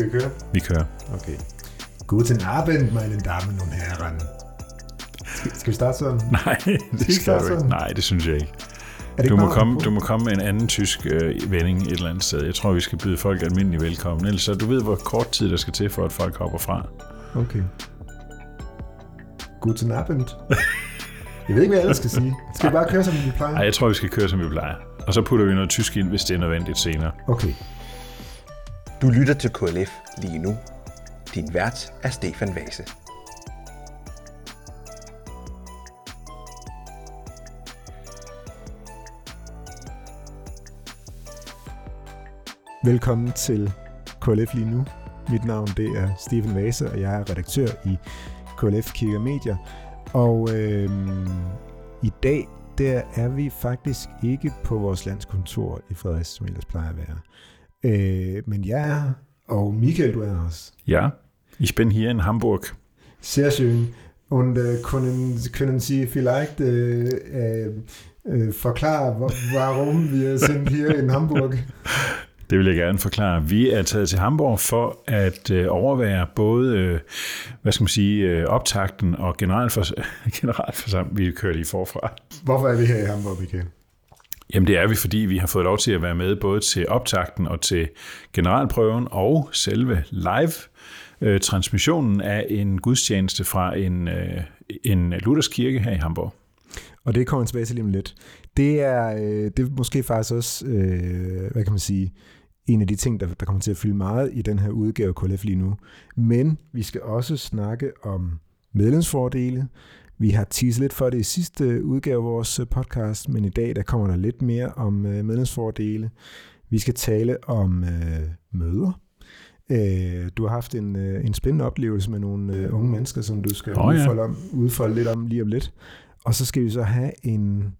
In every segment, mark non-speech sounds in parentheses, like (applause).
Skal vi køre? Vi kører. Okay. Guten Abend, meine Damen und Herren. Skal, skal vi starte sådan? (laughs) Nej, det skal starte du ikke. Nej, det synes jeg ikke. Er det Du må, komme, du må komme med en anden tysk øh, vending et eller andet sted. Jeg tror, vi skal byde folk almindelig velkommen. Ellers så du ved, hvor kort tid der skal til, for at folk hopper fra. Okay. Guten Abend. Jeg ved ikke, hvad jeg ellers skal sige. Skal vi bare køre, som vi plejer? Nej, jeg tror, vi skal køre, som vi plejer. Og så putter vi noget tysk ind, hvis det er nødvendigt senere. Okay. Du lytter til KLF lige nu. Din vært er Stefan Vase. Velkommen til KLF lige nu. Mit navn det er Stefan Vase, og jeg er redaktør i KLF Kirke og Medier. Og øh, i dag, der er vi faktisk ikke på vores landskontor i Fredericia, som ellers plejer at være. Øh, men jeg er her, og Michael, du er her også. Ja, ich bin hier in Hamburg. Sehr schön. Und äh, können, können Sie vielleicht äh, äh, äh, verklaren, wa- warum wir sind hier in Hamburg? (laughs) Det vil jeg gerne forklare. Vi er taget til Hamburg for at øh, overvære både, øh, hvad skal man sige, øh, optakten og generalfors- (laughs) generalforsamlingen. Vi kørte lige forfra. Hvorfor er vi her i Hamburg, Michael? Jamen det er vi, fordi vi har fået lov til at være med både til optakten og til generalprøven og selve live øh, transmissionen af en gudstjeneste fra en, øh, en luthersk kirke her i Hamburg. Og det kommer tilbage til lige om lidt. Det er, øh, det er måske faktisk også, øh, hvad kan man sige, en af de ting, der, der kommer til at fylde meget i den her udgave af KLF lige nu. Men vi skal også snakke om medlemsfordele. Vi har teaset lidt for det i sidste udgave af vores øh, podcast, men i dag der kommer der lidt mere om øh, medlemsfordele. Vi skal tale om øh, møder. Øh, du har haft en, øh, en spændende oplevelse med nogle øh, unge mennesker, som du skal Åh, ja. udfolde, om, udfolde lidt om lige om lidt. Og så skal vi så have en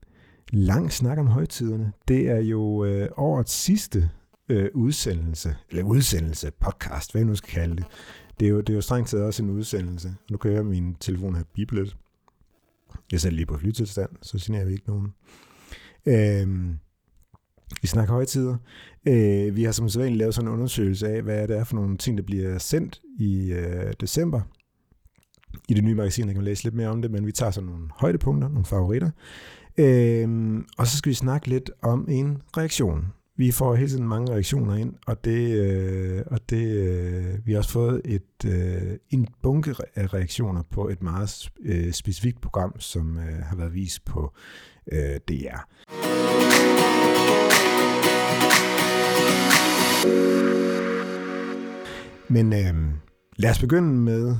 lang snak om højtiderne. Det er jo øh, årets sidste øh, udsendelse, eller udsendelse, podcast, hvad jeg nu skal kalde det. Det er jo, det er jo strengt taget også en udsendelse. Nu kan jeg høre min telefon her bippe lidt. Jeg sætter lige på flytilstand, så signerer vi ikke nogen. Øh, vi snakker højtider. Øh, vi har som sædvanligt lavet sådan en undersøgelse af, hvad det er for nogle ting, der bliver sendt i øh, december. I det nye magasin, der kan man læse lidt mere om det, men vi tager sådan nogle højdepunkter, nogle favoritter. Øh, og så skal vi snakke lidt om en reaktion. Vi får hele tiden mange reaktioner ind, og det, øh, og det øh, vi har også fået et, øh, en bunke af reaktioner på et meget øh, specifikt program, som øh, har været vist på øh, DR. Men øh, lad os begynde med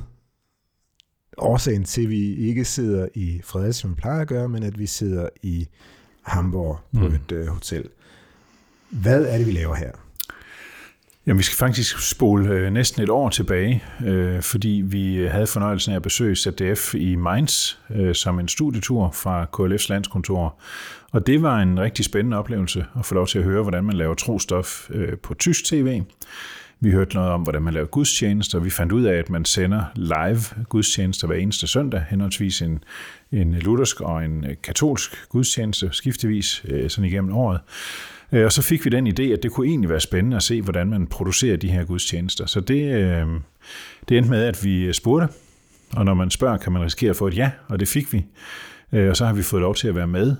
årsagen til, at vi ikke sidder i Fredericia, som vi plejer at gøre, men at vi sidder i Hamburg på Mm. et øh, hotel. Hvad er det, vi laver her? Jamen, vi skal faktisk spole øh, næsten et år tilbage, øh, fordi vi havde fornøjelsen af at besøge ZDF i Mainz øh, som en studietur fra KLF's landskontor. Og det var en rigtig spændende oplevelse at få lov til at høre, hvordan man laver trostof øh, på tysk tv. Vi hørte noget om, hvordan man laver gudstjenester. Vi fandt ud af, at man sender live gudstjenester hver eneste søndag, henholdsvis en, en luthersk og en øh, katolsk gudstjeneste, skiftevis øh, sådan igennem året. Øh, Og så fik vi den idé, at det kunne egentlig være spændende at se, hvordan man producerer de her gudstjenester. Så det, øh, det endte med, at vi øh, spurgte, og når man spørger, kan man risikere at få et ja, og det fik vi. Øh, og så har vi fået lov til at være med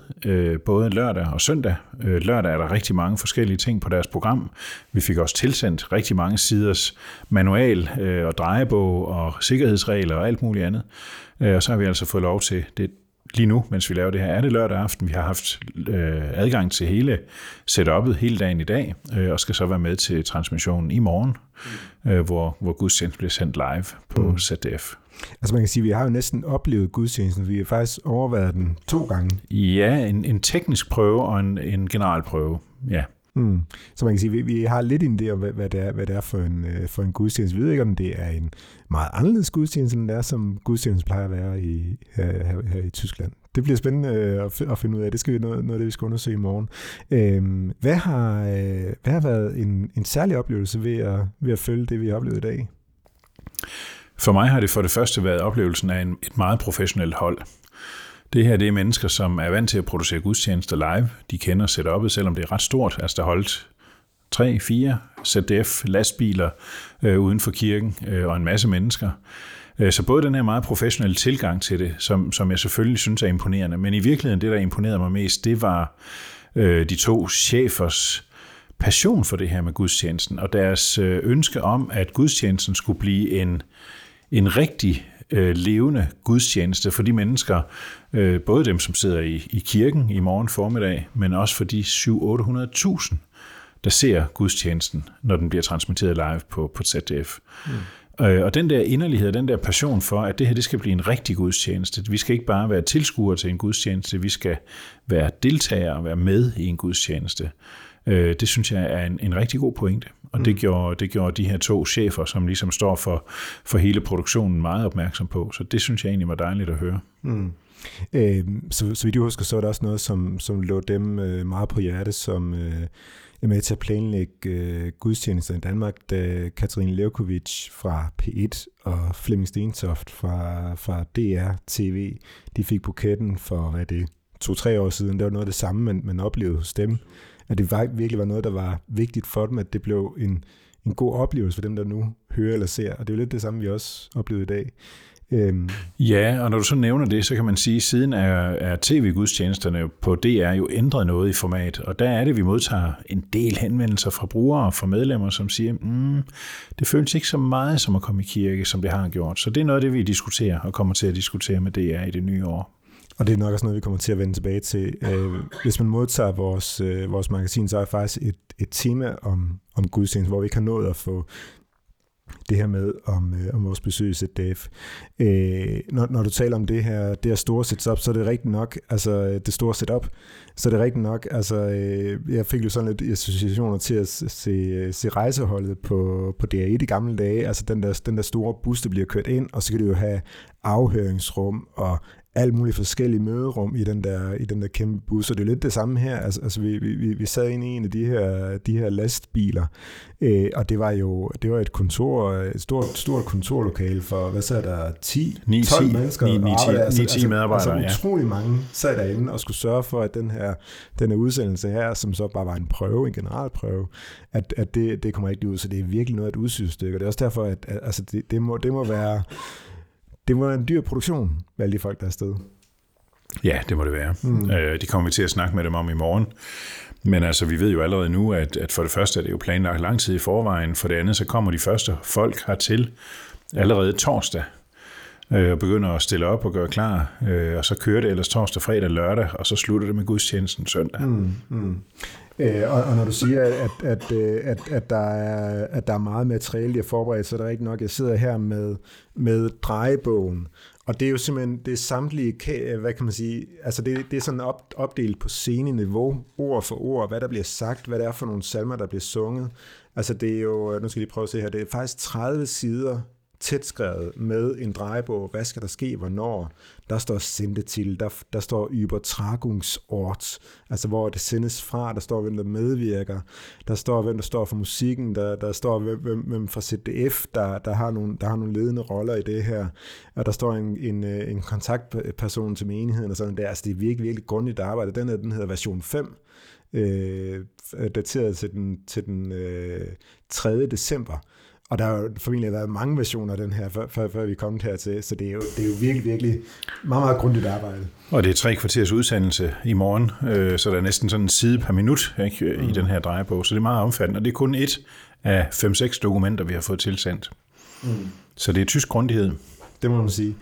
både lørdag og søndag. Lørdag er der rigtig mange forskellige ting på deres program. Vi fik også tilsendt rigtig mange siders manual og drejebog og sikkerhedsregler og alt muligt andet. Og så har vi altså fået lov til, det, lige nu, mens vi laver det her, er det lørdag aften. Vi har haft øh, adgang til hele setup'et hele dagen i dag, øh, og skal så være med til transmissionen i morgen, øh, hvor, hvor gudstjenesten bliver sendt live på Mm. ZDF. Altså man kan sige, at vi har jo næsten oplevet gudstjenesten. Vi har faktisk overvejet den to gange. Ja, en, en teknisk prøve og en, en generalprøve. Ja. Mm. Så man kan sige, vi, vi har lidt en idé om, hvad, hvad, det er, hvad det er for en, øh, for en gudstjeneste. Vi ved ikke, om det er en meget anderledes gudstjeneste, end det er, som gudstjenesten plejer at være i, her, her, her i Tyskland. Det bliver spændende øh, at, at finde ud af. Det skal vi noget, noget af det, vi skal undersøge i morgen. Øhm, hvad, har, øh, hvad har været en, en særlig oplevelse ved at, ved at følge det, vi har oplevet i dag? For mig har det for det første været oplevelsen af en, et meget professionelt hold. Det her det er mennesker, som er vant til at producere gudstjenester live. De kender setup'et, selvom det er ret stort. Altså der holdt tre, fire ZDF lastbiler øh, uden for kirken øh, og en masse mennesker. Øh, så både den her meget professionelle tilgang til det, som, som jeg selvfølgelig synes er imponerende, men i virkeligheden det, der imponerede mig mest, det var øh, de to chefers passion for det her med gudstjenesten, og deres øh, ønske om, at gudstjenesten skulle blive en, en rigtig øh, levende gudstjeneste for de mennesker, øh, både dem, som sidder i, i kirken i morgen formiddag, men også for de 700-800.000, der ser gudstjenesten, når den bliver transmitteret live på, på ZDF. Mm. Øh, og den der inderlighed, den der passion for, at det her det skal blive en rigtig gudstjeneste. Vi skal ikke bare være tilskuere til en gudstjeneste, vi skal være deltagere og være med i en gudstjeneste. Øh, det synes jeg er en, en rigtig god pointe. Og det, gjorde, det gjorde de her to chefer, som ligesom står for, for hele produktionen, meget opmærksom på. Så det synes jeg egentlig var dejligt at høre. Mm. Øh, så, så vidt jeg husker, så er der også noget, som, som lå dem øh, meget på hjerte, som øh, er med til at planlægge øh, gudstjenester i Danmark, da Katrine Levkovic fra P1 og Flemming Stentoft fra, fra DR TV, de fik buketten for, hvad det to-tre år siden. Det var noget af det samme, man, man oplevede hos dem at det var, virkelig var noget, der var vigtigt for dem, at det blev en, en god oplevelse for dem, der nu hører eller ser. Og det er jo lidt det samme, vi også oplevede i dag. Øhm. Ja, og når du så nævner det, så kan man sige, at siden er, er tv-gudstjenesterne på DR jo ændret noget i format, og der er det, vi modtager en del henvendelser fra brugere og fra medlemmer, som siger, mm, det føles ikke så meget som at komme i kirke, som det har gjort. Så det er noget af det, vi diskuterer og kommer til at diskutere med DR i det nye år. Og det er nok også noget, vi kommer til at vende tilbage til. Øh, hvis man modtager vores, øh, vores magasin, så er faktisk et, et tema om, om gudstjeneste, hvor vi ikke har nået at få det her med om, øh, om vores besøg i ZDF. Øh, når, når du taler om det her, det her store setup, så er det rigtigt nok, altså øh, det store setup, så er det rigtigt nok, altså øh, jeg fik jo sådan lidt associationer til at se, øh, se rejseholdet på, på DR1 i gamle dage, altså den der, den der store bus, der bliver kørt ind, og så kan det jo have afhøringsrum og alt muligt forskellige møderum i den der, i den der kæmpe bus, og det er lidt det samme her. Altså, altså vi, vi, vi sad inde i en af de her, de her lastbiler, øh, og det var jo det var et kontor, et stort, stort kontorlokale for, hvad så der, 10, 9, 12 10, mennesker? 9, 9, 10, altså, 9, 10 altså, medarbejdere, altså, utrolig mange sad derinde og skulle sørge for, at den her, den her udsendelse her, som så bare var en prøve, en generalprøve, at, at det, det kommer ikke ud, så det er virkelig noget af et udsynsstykke, og det er også derfor, at altså, det, det, må, det må være det var en dyr produktion alle de folk, der er afsted. Ja, det må det være. Mm. Øh, de kommer vi til at snakke med dem om i morgen. Men altså, vi ved jo allerede nu, at, at for det første er det jo planlagt lang tid i forvejen. For det andet, så kommer de første folk hertil allerede torsdag øh, og begynder at stille op og gøre klar. Øh, og så kører det ellers torsdag, fredag, lørdag, og så slutter det med gudstjenesten søndag. Mm, mm. Øh, og, og når du siger, at, at, at, øh, at, der er, at der er meget materiale, jeg forberedt, så er det rigtigt nok, at jeg sidder her med, med drejebogen, og det er jo simpelthen, det er samtlige, hvad kan man sige, altså det, det er sådan op, opdelt på sceneniveau, ord for ord, hvad der bliver sagt, hvad det er for nogle salmer, der bliver sunget. Altså det er jo, nu skal jeg lige prøve at se her, det er faktisk 30 sider tæt skrevet med en drejebog, hvad skal der ske, hvornår. Der står sendt til, der, der står Übertragungsort, altså hvor det sendes fra, der står, hvem der medvirker, der står, hvem der står for musikken, der, der står, hvem, hvem fra ZDF, der, der, har nogle, der har nogle ledende roller i det her, og der står en, en, en kontaktperson til menigheden og sådan der. Altså det er virkelig, virkelig grundigt arbejde. Den, her, den hedder version 5, øh, dateret til den, til den øh, 3. december. Og der har jo formentlig været mange versioner af den her, før, før, før vi er kommet hertil, så det er, jo, det er jo virkelig, virkelig meget, meget grundigt arbejde. Og det er tre kvarters udsendelse i morgen, øh, så der er næsten sådan en side per minut ikke, mm. i den her drejebog, så det er meget omfattende, og det er kun et af 5-6 dokumenter, vi har fået tilsendt. Mm. Så det er tysk grundighed. Det må man sige.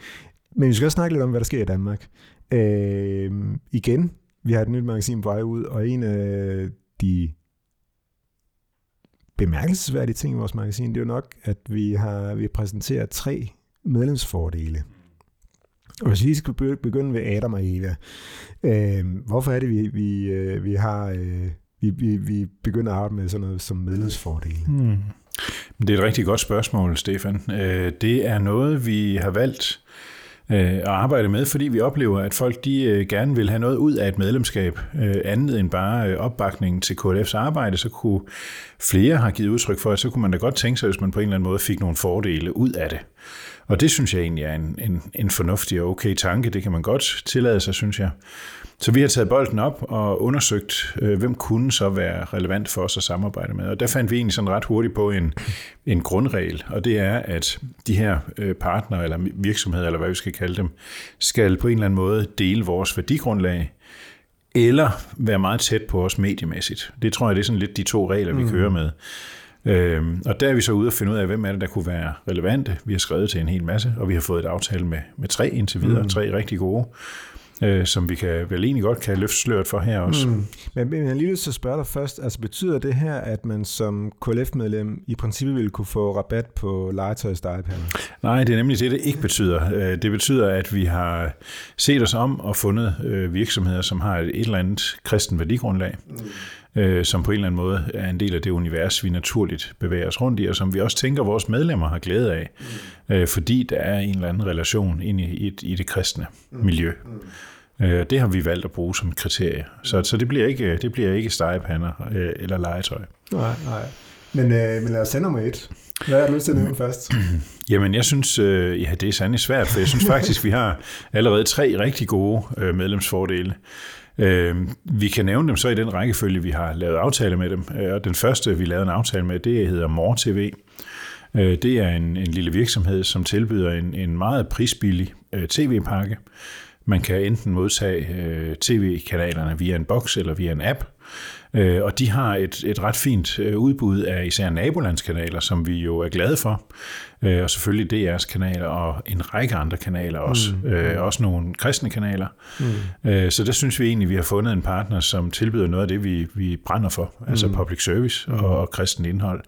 Men vi skal også snakke lidt om, hvad der sker i Danmark. Øh, igen, vi har et nyt magasin på vej ud, og en af de bemærkelsesværdige ting i vores magasin, det er jo nok, at vi har vi præsenterer tre medlemsfordele. Og hvis vi skal begynde ved Adam og Eva, øh, hvorfor er det, vi, vi, øh, vi har... Øh, vi, vi, vi begynder at arbejde med sådan noget som medlemsfordele? Hmm. Det er et rigtig godt spørgsmål, Stefan. Øh, det er noget, vi har valgt øh, at arbejde med, fordi vi oplever, at folk de øh, gerne vil have noget ud af et medlemskab, øh, andet end bare øh, opbakningen til KLF's arbejde, så kunne flere have givet udtryk for, at så kunne man da godt tænke sig, hvis man på en eller anden måde fik nogle fordele ud af det. Og det synes jeg egentlig er en, en, en fornuftig og okay tanke. Det kan man godt tillade sig, synes jeg. Så vi har taget bolden op og undersøgt, øh, hvem kunne så være relevant for os at samarbejde med. Og der fandt vi egentlig sådan ret hurtigt på en, en grundregel, og det er, at de her øh, partnere eller virksomheder, eller hvad vi skal kalde dem, skal på en eller anden måde dele vores værdigrundlag, eller være meget tæt på os mediemæssigt. Det tror jeg, det er sådan lidt de to regler, vi mm. kører med. Øhm, og der er vi så ude og finde ud af, hvem er det, der kunne være relevante. Vi har skrevet til en hel masse, og vi har fået et aftale med, med tre indtil videre, mm. tre rigtig gode øh, som vi kan vel egentlig godt kan løfte sløret for her også. Mm. Men, men jeg lige lyst til at spørge dig først, altså betyder det her, at man som KLF-medlem i princippet vil kunne få rabat på legetøjsdejepander? Nej, det er nemlig det, det ikke betyder. Øh, det betyder, at vi har set os om og fundet øh, virksomheder, som har et eller andet kristen værdigrundlag. Mm øh, som på en eller anden måde er en del af det univers, vi naturligt bevæger os rundt i, og som vi også tænker, vores medlemmer har glæde af, mm. øh, fordi der er en eller anden relation ind i, i, i det kristne mm. miljø. Mm. Øh, det har vi valgt at bruge som kriterie. Så, så det bliver ikke, det bliver ikke stegepander øh, eller legetøj. Nej, nej. Men, øh, men lad os sende nummer et. Hvad er du lyst til at nævne først? (clears throat) Jamen, jeg synes, øh, ja, det er sandelig svært, for jeg synes faktisk, vi har allerede tre rigtig gode øh, medlemsfordele. Øh, vi kan nævne dem så i den rækkefølge, vi har lavet aftale med dem. Øh, og den første, vi lavede en aftale med, det hedder Mor TV. Øh, det er en, en lille virksomhed, som tilbyder en, en meget prisbillig øh, tv-pakke. Man kan enten modtage øh, tv-kanalerne via en boks eller via en app, Øh, og de har et, et ret fint øh, udbud af især nabolandskanaler, som vi jo er glade for. Øh, og selvfølgelig DR's kanaler og en række andre kanaler også. Mm. Øh, også nogle kristne kanaler. Mm. Øh, så der synes vi egentlig, vi har fundet en partner, som tilbyder noget af det, vi, vi brænder for. Altså mm. public service og, og kristen indhold.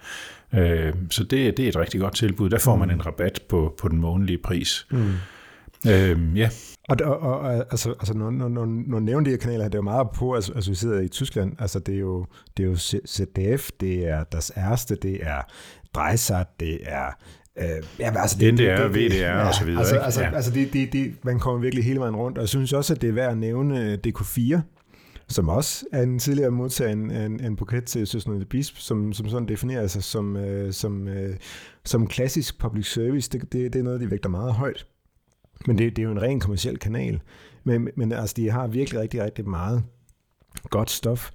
Øh, så det, det er et rigtig godt tilbud. Der får man mm. en rabat på, på den månedlige pris. Mm. Øh, ja. Og, og, og altså, altså når, når, når, når nævner de her kanaler, det er jo meget på, altså, altså vi sidder i Tyskland, altså det er jo, det er jo ZDF, det er Das Erste, det er Dreisat, det er Øh, ja, altså det, NDR, det, det, VDR ja, og så videre. Altså, ikke? altså, ja. altså det, det, det, man kommer virkelig hele vejen rundt, og jeg synes også, at det er værd at nævne DK4, som også er en tidligere modtager en, en, en buket til Søsne Bisp, som, som sådan definerer sig som, øh, som, øh, som klassisk public service. Det, det, det er noget, de vægter meget højt. Men det, det er jo en ren kommersiel kanal. Men, men altså, de har virkelig rigtig, rigtig meget godt stof.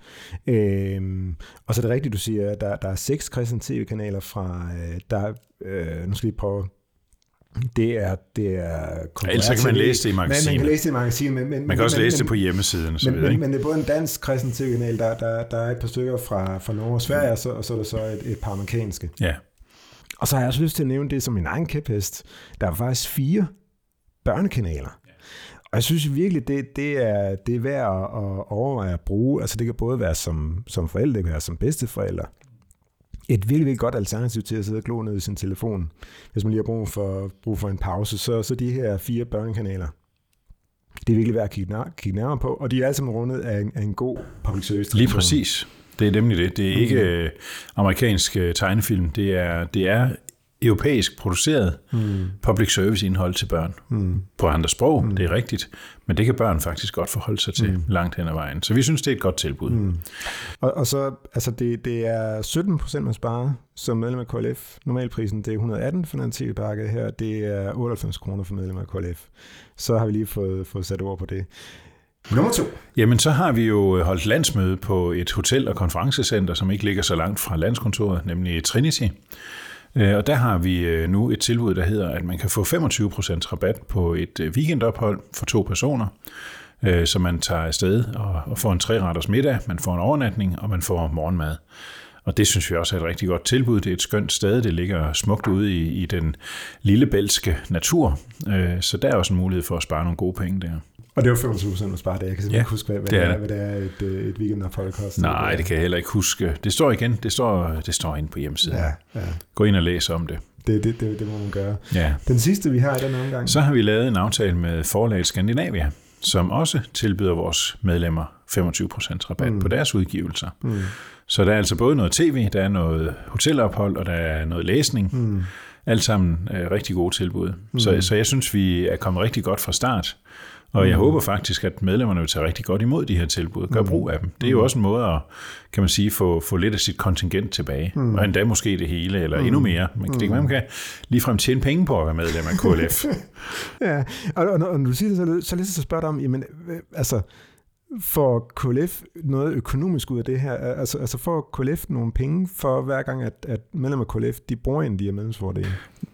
Øhm, og så er det rigtigt, du siger, at der, der er seks kristne tv-kanaler fra, øh, der, øh, nu skal vi prøve det er, det er ellers kan man læse det i magasinet. Man, man kan læse det i magasinet. Men, men, man kan også men, læse men, det på hjemmesiden. Og så men, videre, men, men det er både en dansk kristen tv-kanal, der, der, der er et par stykker fra, fra Norge og Sverige, og så, og så er der så et, et par amerikanske. Ja. Og så har jeg også lyst til at nævne det som min egen kæphest. Der er faktisk fire børnekanaler. Og jeg synes virkelig, det, det, er, det er værd at, overveje at bruge. Altså det kan både være som, som forældre, det kan være som bedsteforældre. Et virkelig, virkelig godt alternativ til at sidde og glo ned i sin telefon, hvis man lige har brug for, brug for en pause. Så, så de her fire børnekanaler, det er virkelig værd at kigge, nær, kigge nærmere på, og de er alle sammen rundet af en, af en god public service. Lige præcis. Det er nemlig det. Det er ikke mm. Øh, amerikansk øh, tegnefilm. Det er, det er europæisk produceret mm. public service indhold til børn. Mm. På andre sprog, mm. det er rigtigt, men det kan børn faktisk godt forholde sig til mm. langt hen ad vejen. Så vi synes, det er et godt tilbud. Mm. Og, og så, altså det, det er 17 procent, man sparer som medlem af KLF. Normalprisen, det er 118 for den tv-pakke her, det er 98 kroner for medlem af KLF. Så har vi lige fået, fået sat ord på det. Nummer to. Jamen, så har vi jo holdt landsmøde på et hotel- og konferencecenter, som ikke ligger så langt fra landskontoret, nemlig Trinity. Øh, og der har vi øh, nu et tilbud, der hedder, at man kan få 25% rabat på et øh, weekendophold for to personer. Øh, så man tager afsted og får en træretters middag, man får en overnatning, og man får morgenmad. Og det synes vi også er et rigtig godt tilbud. Det er et skønt sted. Det ligger smukt ude i, i den lille bælske natur. Så der er også en mulighed for at spare nogle gode penge der. Og det var 25 procent at spare det. Jeg kan simpelthen ja, ikke huske, hvad, det er, hvad det er, et, øh, et weekendophold koster. Nej, det kan jeg heller ikke huske. Det står igen, det står, det står inde på hjemmesiden. Ja, ja. Gå ind og læs om det. Det, det, det, det må man gøre. Ja. Den sidste, vi har i den omgang. Så har vi lavet en aftale med forlaget Skandinavia, som også tilbyder vores medlemmer 25% rabat mm. på deres udgivelser. Mm. Så der er altså både noget tv, der er noget hotelophold, og der er noget læsning. Mm. Alt sammen er rigtig gode tilbud. Mm. Så, så jeg synes, vi er kommet rigtig godt fra start Og jeg mm. håber faktisk, at medlemmerne vil tage rigtig godt imod de her tilbud, gør mm. brug af dem. Det er jo også en måde at, kan man sige, få, få lidt af sit kontingent tilbage. Mm. Og endda måske det hele, eller mm. endnu mere. Man, det kan man kan ligefrem tjene penge på at være medlem af KLF. (laughs) ja, og, og, og når du siger det, så, så det så spørge dig om, jamen, altså, Får KLF noget økonomisk ud af det her? Altså, altså får KLF nogle penge for hver gang, at, at medlemmer af KLF de bruger en de her medlemsfordele?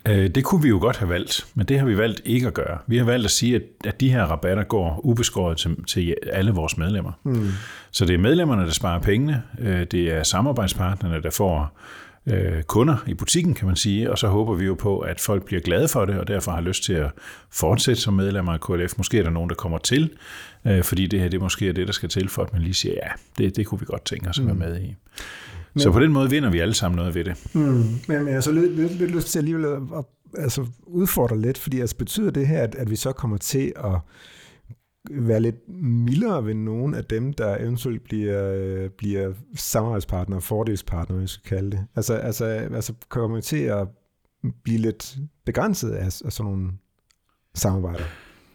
Øh, det kunne vi jo godt have valgt, men det har vi valgt ikke at gøre. Vi har valgt at sige, at, at de her rabatter går ubeskåret til, til alle vores medlemmer. Mm. Så det er medlemmerne, der sparer pengene. Øh, det er samarbejdspartnerne, der får øh, kunder i butikken, kan man sige, og så håber vi jo på, at folk bliver glade for det, og derfor har lyst til at fortsætte som medlemmer af KLF. Måske er der nogen, der kommer til, øh, fordi det her det måske er det, der skal til, for at man lige siger, ja, det, det kunne vi godt tænke os at være mm. med i. Men, så på den måde vinder vi alle sammen noget ved det. Mm, men, jeg har så lidt, lidt, lidt lyst til alligevel at altså, udfordre lidt, fordi altså, betyder det her, at, at vi så kommer til at være lidt mildere ved nogle af dem, der eventuelt bliver, øh, bliver samarbejdspartnere, fordelspartnere, hvis vi skal kalde det. Altså, altså, altså kommer til at blive lidt begrænset af, af sådan nogle samarbejder?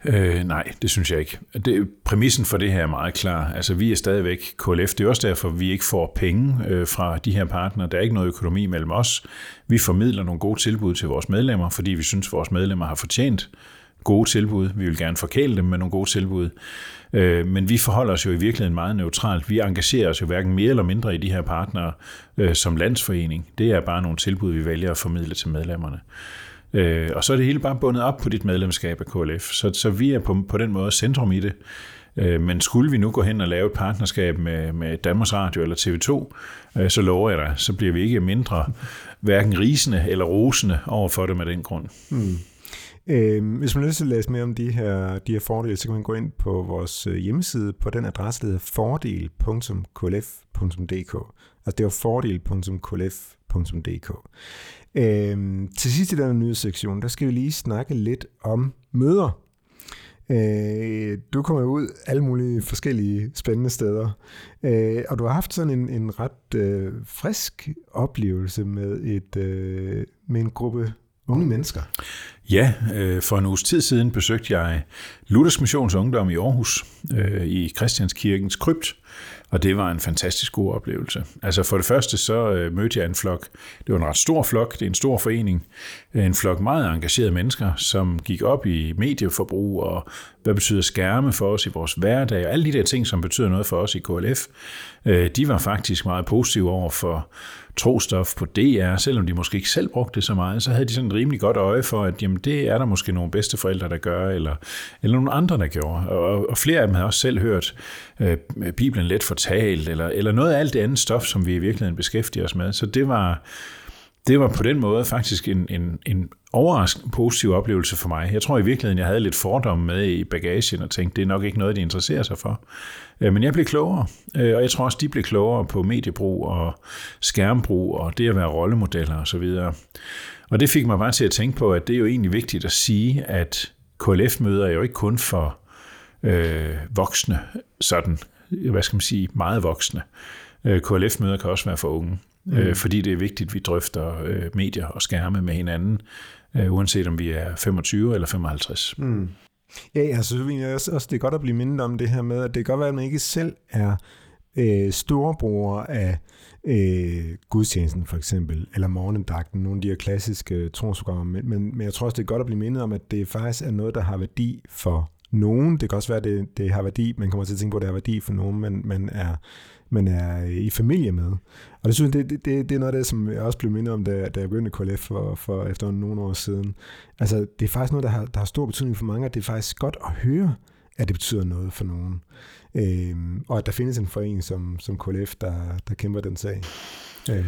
Øh, nej, det synes jeg ikke. Det, præmissen for det her er meget klar. Altså, vi er stadigvæk KLF. Det er også derfor, vi ikke får penge øh, fra de her partnere. Der er ikke noget økonomi mellem os. Vi formidler nogle gode tilbud til vores medlemmer, fordi vi synes, vores medlemmer har fortjent gode tilbud. Vi vil gerne forkæle dem med nogle gode tilbud. Øh, men vi forholder os jo i virkeligheden meget neutralt. Vi engagerer os jo hverken mere eller mindre i de her partnere øh, som landsforening. Det er bare nogle tilbud, vi vælger at formidle til medlemmerne. Øh, og så er det hele bare bundet op på dit medlemskab af KLF. Så, så vi er på, på den måde centrum i det. Øh, men skulle vi nu gå hen og lave et partnerskab med, med Danmarks Radio eller TV2, øh, så lover jeg dig, så bliver vi ikke mindre hverken risende eller rosende over for det med den grund. Hmm. Øh, hvis man har lyst til at læse mere om de her, de her fordele, så kan man gå ind på vores øh, hjemmeside på den adresse, der hedder fordel.klf.dk. Altså det er fordel.klf.dk. Øh, til sidst i den nyhedssektion, der skal vi lige snakke lidt om møder. Øh, du kommer ud alle mulige forskellige spændende steder, øh, og du har haft sådan en, en ret øh, frisk oplevelse med et øh, med en gruppe unge mennesker. Ja, øh, for en uges tid siden besøgte jeg Luthers Missions Ungdom i Aarhus, øh, i Christianskirkens krypt, og det var en fantastisk god oplevelse. Altså for det første så øh, mødte jeg en flok, det var en ret stor flok, det er en stor forening, en flok meget engagerede mennesker, som gik op i medieforbrug og hvad betyder skærme for os i vores hverdag, og alle de der ting, som betyder noget for os i KLF, øh, de var faktisk meget positive over for trostof på DR, selvom de måske ikke selv brugte det så meget, så havde de sådan et rimelig godt øje for, at jamen, det er der måske nogle bedsteforældre, der gør, eller, eller nogle andre, der gjorde. Og, og flere af dem havde også selv hørt øh, Bibelen let fortalt, eller, eller noget af alt det andet stof, som vi i virkeligheden beskæftiger os med. Så det var, det var på den måde faktisk en, en, en overraskende positiv oplevelse for mig. Jeg tror i virkeligheden, jeg havde lidt fordomme med i bagagen og tænkte, det er nok ikke noget, de interesserer sig for. Øh, men jeg blev klogere, øh, og jeg tror også, de blev klogere på mediebrug og skærmbrug og det at være rollemodeller osv. Og det fik mig bare til at tænke på, at det er jo egentlig vigtigt at sige, at KLF-møder er jo ikke kun for øh, voksne, sådan, hvad skal man sige, meget voksne. Øh, KLF-møder kan også være for unge, mm. øh, fordi det er vigtigt, at vi drøfter øh, medier og skærme med hinanden, øh, uanset om vi er 25 eller 55. Mm. Ja, jeg synes også, også, det er godt at blive mindet om det her med, at det kan godt være, at man ikke selv er øh, storebruger af øh, gudstjenesten for eksempel, eller morgendagten, nogle af de her klassiske trosprogrammer, men, men, men jeg tror også, det er godt at blive mindet om, at det faktisk er noget, der har værdi for nogen. Det kan også være, at det, det har værdi, man kommer til at tænke på, at det har værdi for nogen, men man er man er i familie med. Og det synes jeg, det, det, det er noget af det, som jeg også blev mindet om, da, da jeg begyndte KLF for, for efter nogle år siden. Altså, det er faktisk noget, der har, der har stor betydning for mange, at det er faktisk godt at høre, at det betyder noget for nogen. Øhm, og at der findes en forening som, som KLF, der, der kæmper den sag. Øh.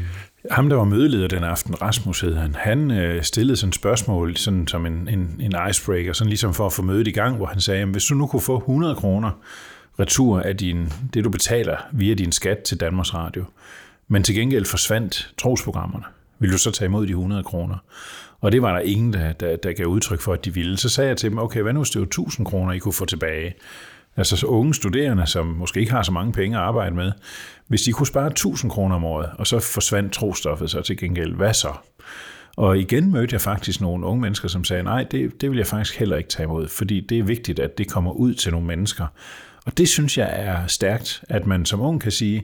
Ham, der var mødeleder den aften, Rasmus hed han, han øh, stillede sådan et spørgsmål sådan som en, en, en icebreaker, sådan ligesom for at få mødet i gang, hvor han sagde, hvis du nu kunne få 100 kroner retur af din, det, du betaler via din skat til Danmarks Radio, men til gengæld forsvandt trosprogrammerne, ville du så tage imod de 100 kroner? Og det var der ingen, der, der, der gav udtryk for, at de ville. Så sagde jeg til dem, okay, hvad nu hvis det var 1000 kroner, I kunne få tilbage? Altså så unge studerende, som måske ikke har så mange penge at arbejde med, hvis de kunne spare 1000 kroner om året, og så forsvandt trostoffet så til gengæld, hvad så? Og igen mødte jeg faktisk nogle unge mennesker, som sagde, nej, det, det vil jeg faktisk heller ikke tage imod, fordi det er vigtigt, at det kommer ud til nogle mennesker. Og det synes jeg er stærkt, at man som ung kan sige,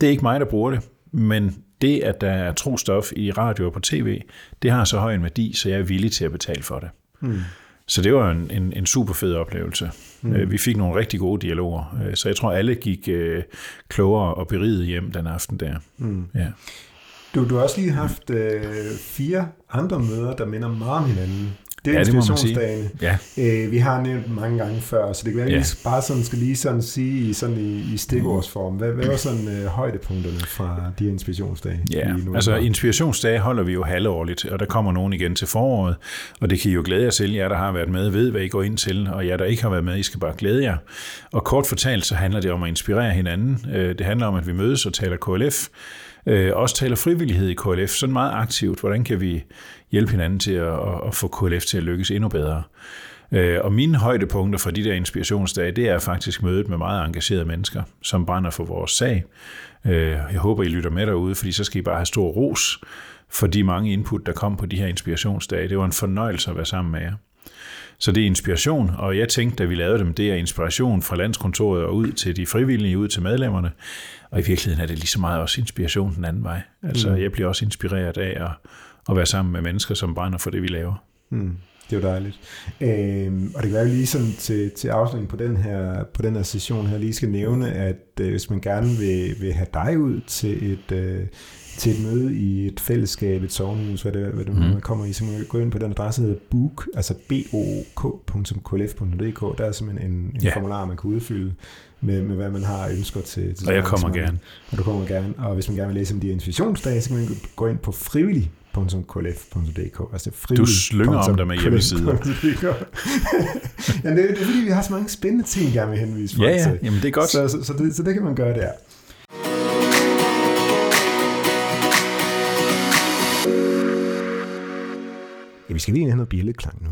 det er ikke mig, der bruger det, men det, at der er trostof i radio og på tv, det har så høj en værdi, så jeg er villig til at betale for det. Mm. Så det var en, en, en super fed oplevelse. Mm. Vi fik nogle rigtig gode dialoger, øh, så jeg tror, alle gik øh, klogere og beriget hjem den aften der. Mm. Ja. Du, du har også lige haft øh, fire andre møder, der minder meget om hinanden. Det er Ja, inspirationsdagen. Ja. Øh, vi har nævnt dem mange gange før, så det kan være, at Ja. vi bare sådan, skal lige sådan sige i, sådan i, i stikordsform. Hvad, hvad var sådan øh, højdepunkterne fra de her inspirationsdage? Ja, altså inspirationsdage holder vi jo halvårligt, og der kommer nogen igen til foråret, og det kan I jo glæde jer til. Jer, der har været med, ved, hvad I går ind til, og jer, der ikke har været med, I skal bare glæde jer. Og kort fortalt, så handler det om at inspirere hinanden. Øh, Det handler om, at vi mødes og taler KLF, øh, også taler frivillighed i KLF, sådan meget aktivt. Hvordan kan vi hjælpe hinanden til at, at få KLF til at lykkes endnu bedre? Øh, og mine højdepunkter fra de der inspirationsdage, det er faktisk mødet med meget engagerede mennesker, som brænder for vores sag. Øh, jeg håber, I lytter med derude, fordi så skal I bare have stor ros for de mange input, der kom på de her inspirationsdage. Det var en fornøjelse at være sammen med jer. Så det er inspiration, og jeg tænkte, da vi lavede dem, det er inspiration fra landskontoret og ud til de frivillige, ud til medlemmerne. Og i virkeligheden er det lige så meget også inspiration den anden vej. Altså, jeg bliver også inspireret af at, at være sammen med mennesker, som brænder for det, vi laver. Mm, det er jo dejligt. Øhm, og det kan være, at vi lige sådan til, til afslutning på den, her, på den her session her lige skal nævne, at øh, hvis man gerne vil, vil have dig ud til et, øh, til et møde i et fællesskab, et sovnhus, hvad det, hvad det mm. man kommer i, så kan man gå ind på den adresse, der hedder book, altså book.klf.dk. Der er simpelthen en, en Ja. formular, man kan udfylde med, med, hvad man har ønsker til. til Og jeg kommer gerne. Og du kommer gerne. Og hvis man gerne vil læse om de inspirationsdage, så kan man gå ind på frivillig.klf.dk. Altså Du slynger om dig med hjemmesider. (laughs) ja, det, er, det er fordi, vi har så mange spændende ting, gerne vil henvise folk Ja, ja, til. jamen det er godt. Så, så, så, det, så det kan man gøre der. Ja, vi skal lige have noget billedklang nu.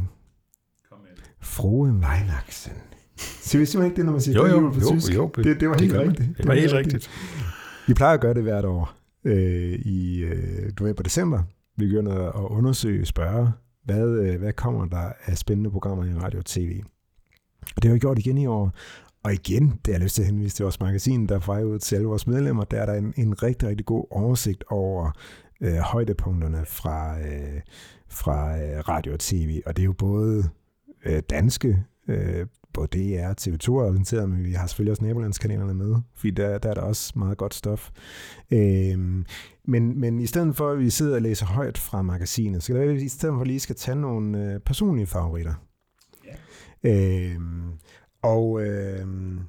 Frue Weihnachten. Siger vi simpelthen ikke det, når man siger Jo, det jo, jul på jo, tysk? jo, det, det var det helt rigtigt. Det var helt rigtigt. Vi plejer at gøre det hvert år øh, i øh, november-december. Vi begynder at undersøge, spørge, hvad, øh, hvad kommer der af spændende programmer i radio og tv. Og det har vi gjort igen i år. Og igen, det har jeg lyst til at henvise til vores magasin, der er vej ud til alle vores medlemmer, der er der en, en rigtig, rigtig god oversigt over øh, højdepunkterne fra, øh, fra øh, radio og tv. Og det er jo både øh, danske, øh, både DR og TV2 er orienteret, men vi har selvfølgelig også nabolandskanalerne med, fordi der, der er der også meget godt stof. Øhm, men, men i stedet for, at vi sidder og læser højt fra magasinet, så kan det være, at vi i stedet for lige skal tage nogle øh, personlige favoritter. Ja. Øhm, og øhm,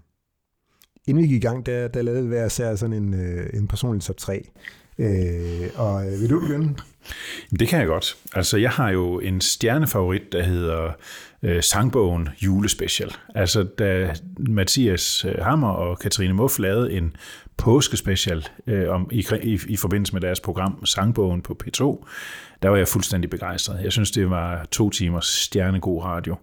inden vi gik i gang, der, der lavede vi hver især sådan en, øh, en personlig top 3. Øh, og øh, vil du begynde? Det kan jeg godt. Altså, jeg har jo en stjernefavorit, der hedder øh, Sangbogen Julespecial. Altså, da Mathias øh, Hammer og Katrine Muff lavede en påskespecial øh, om, i, i, i forbindelse med deres program Sangbogen på P2, der var jeg fuldstændig begejstret. Jeg synes, det var to timers stjernegod radio.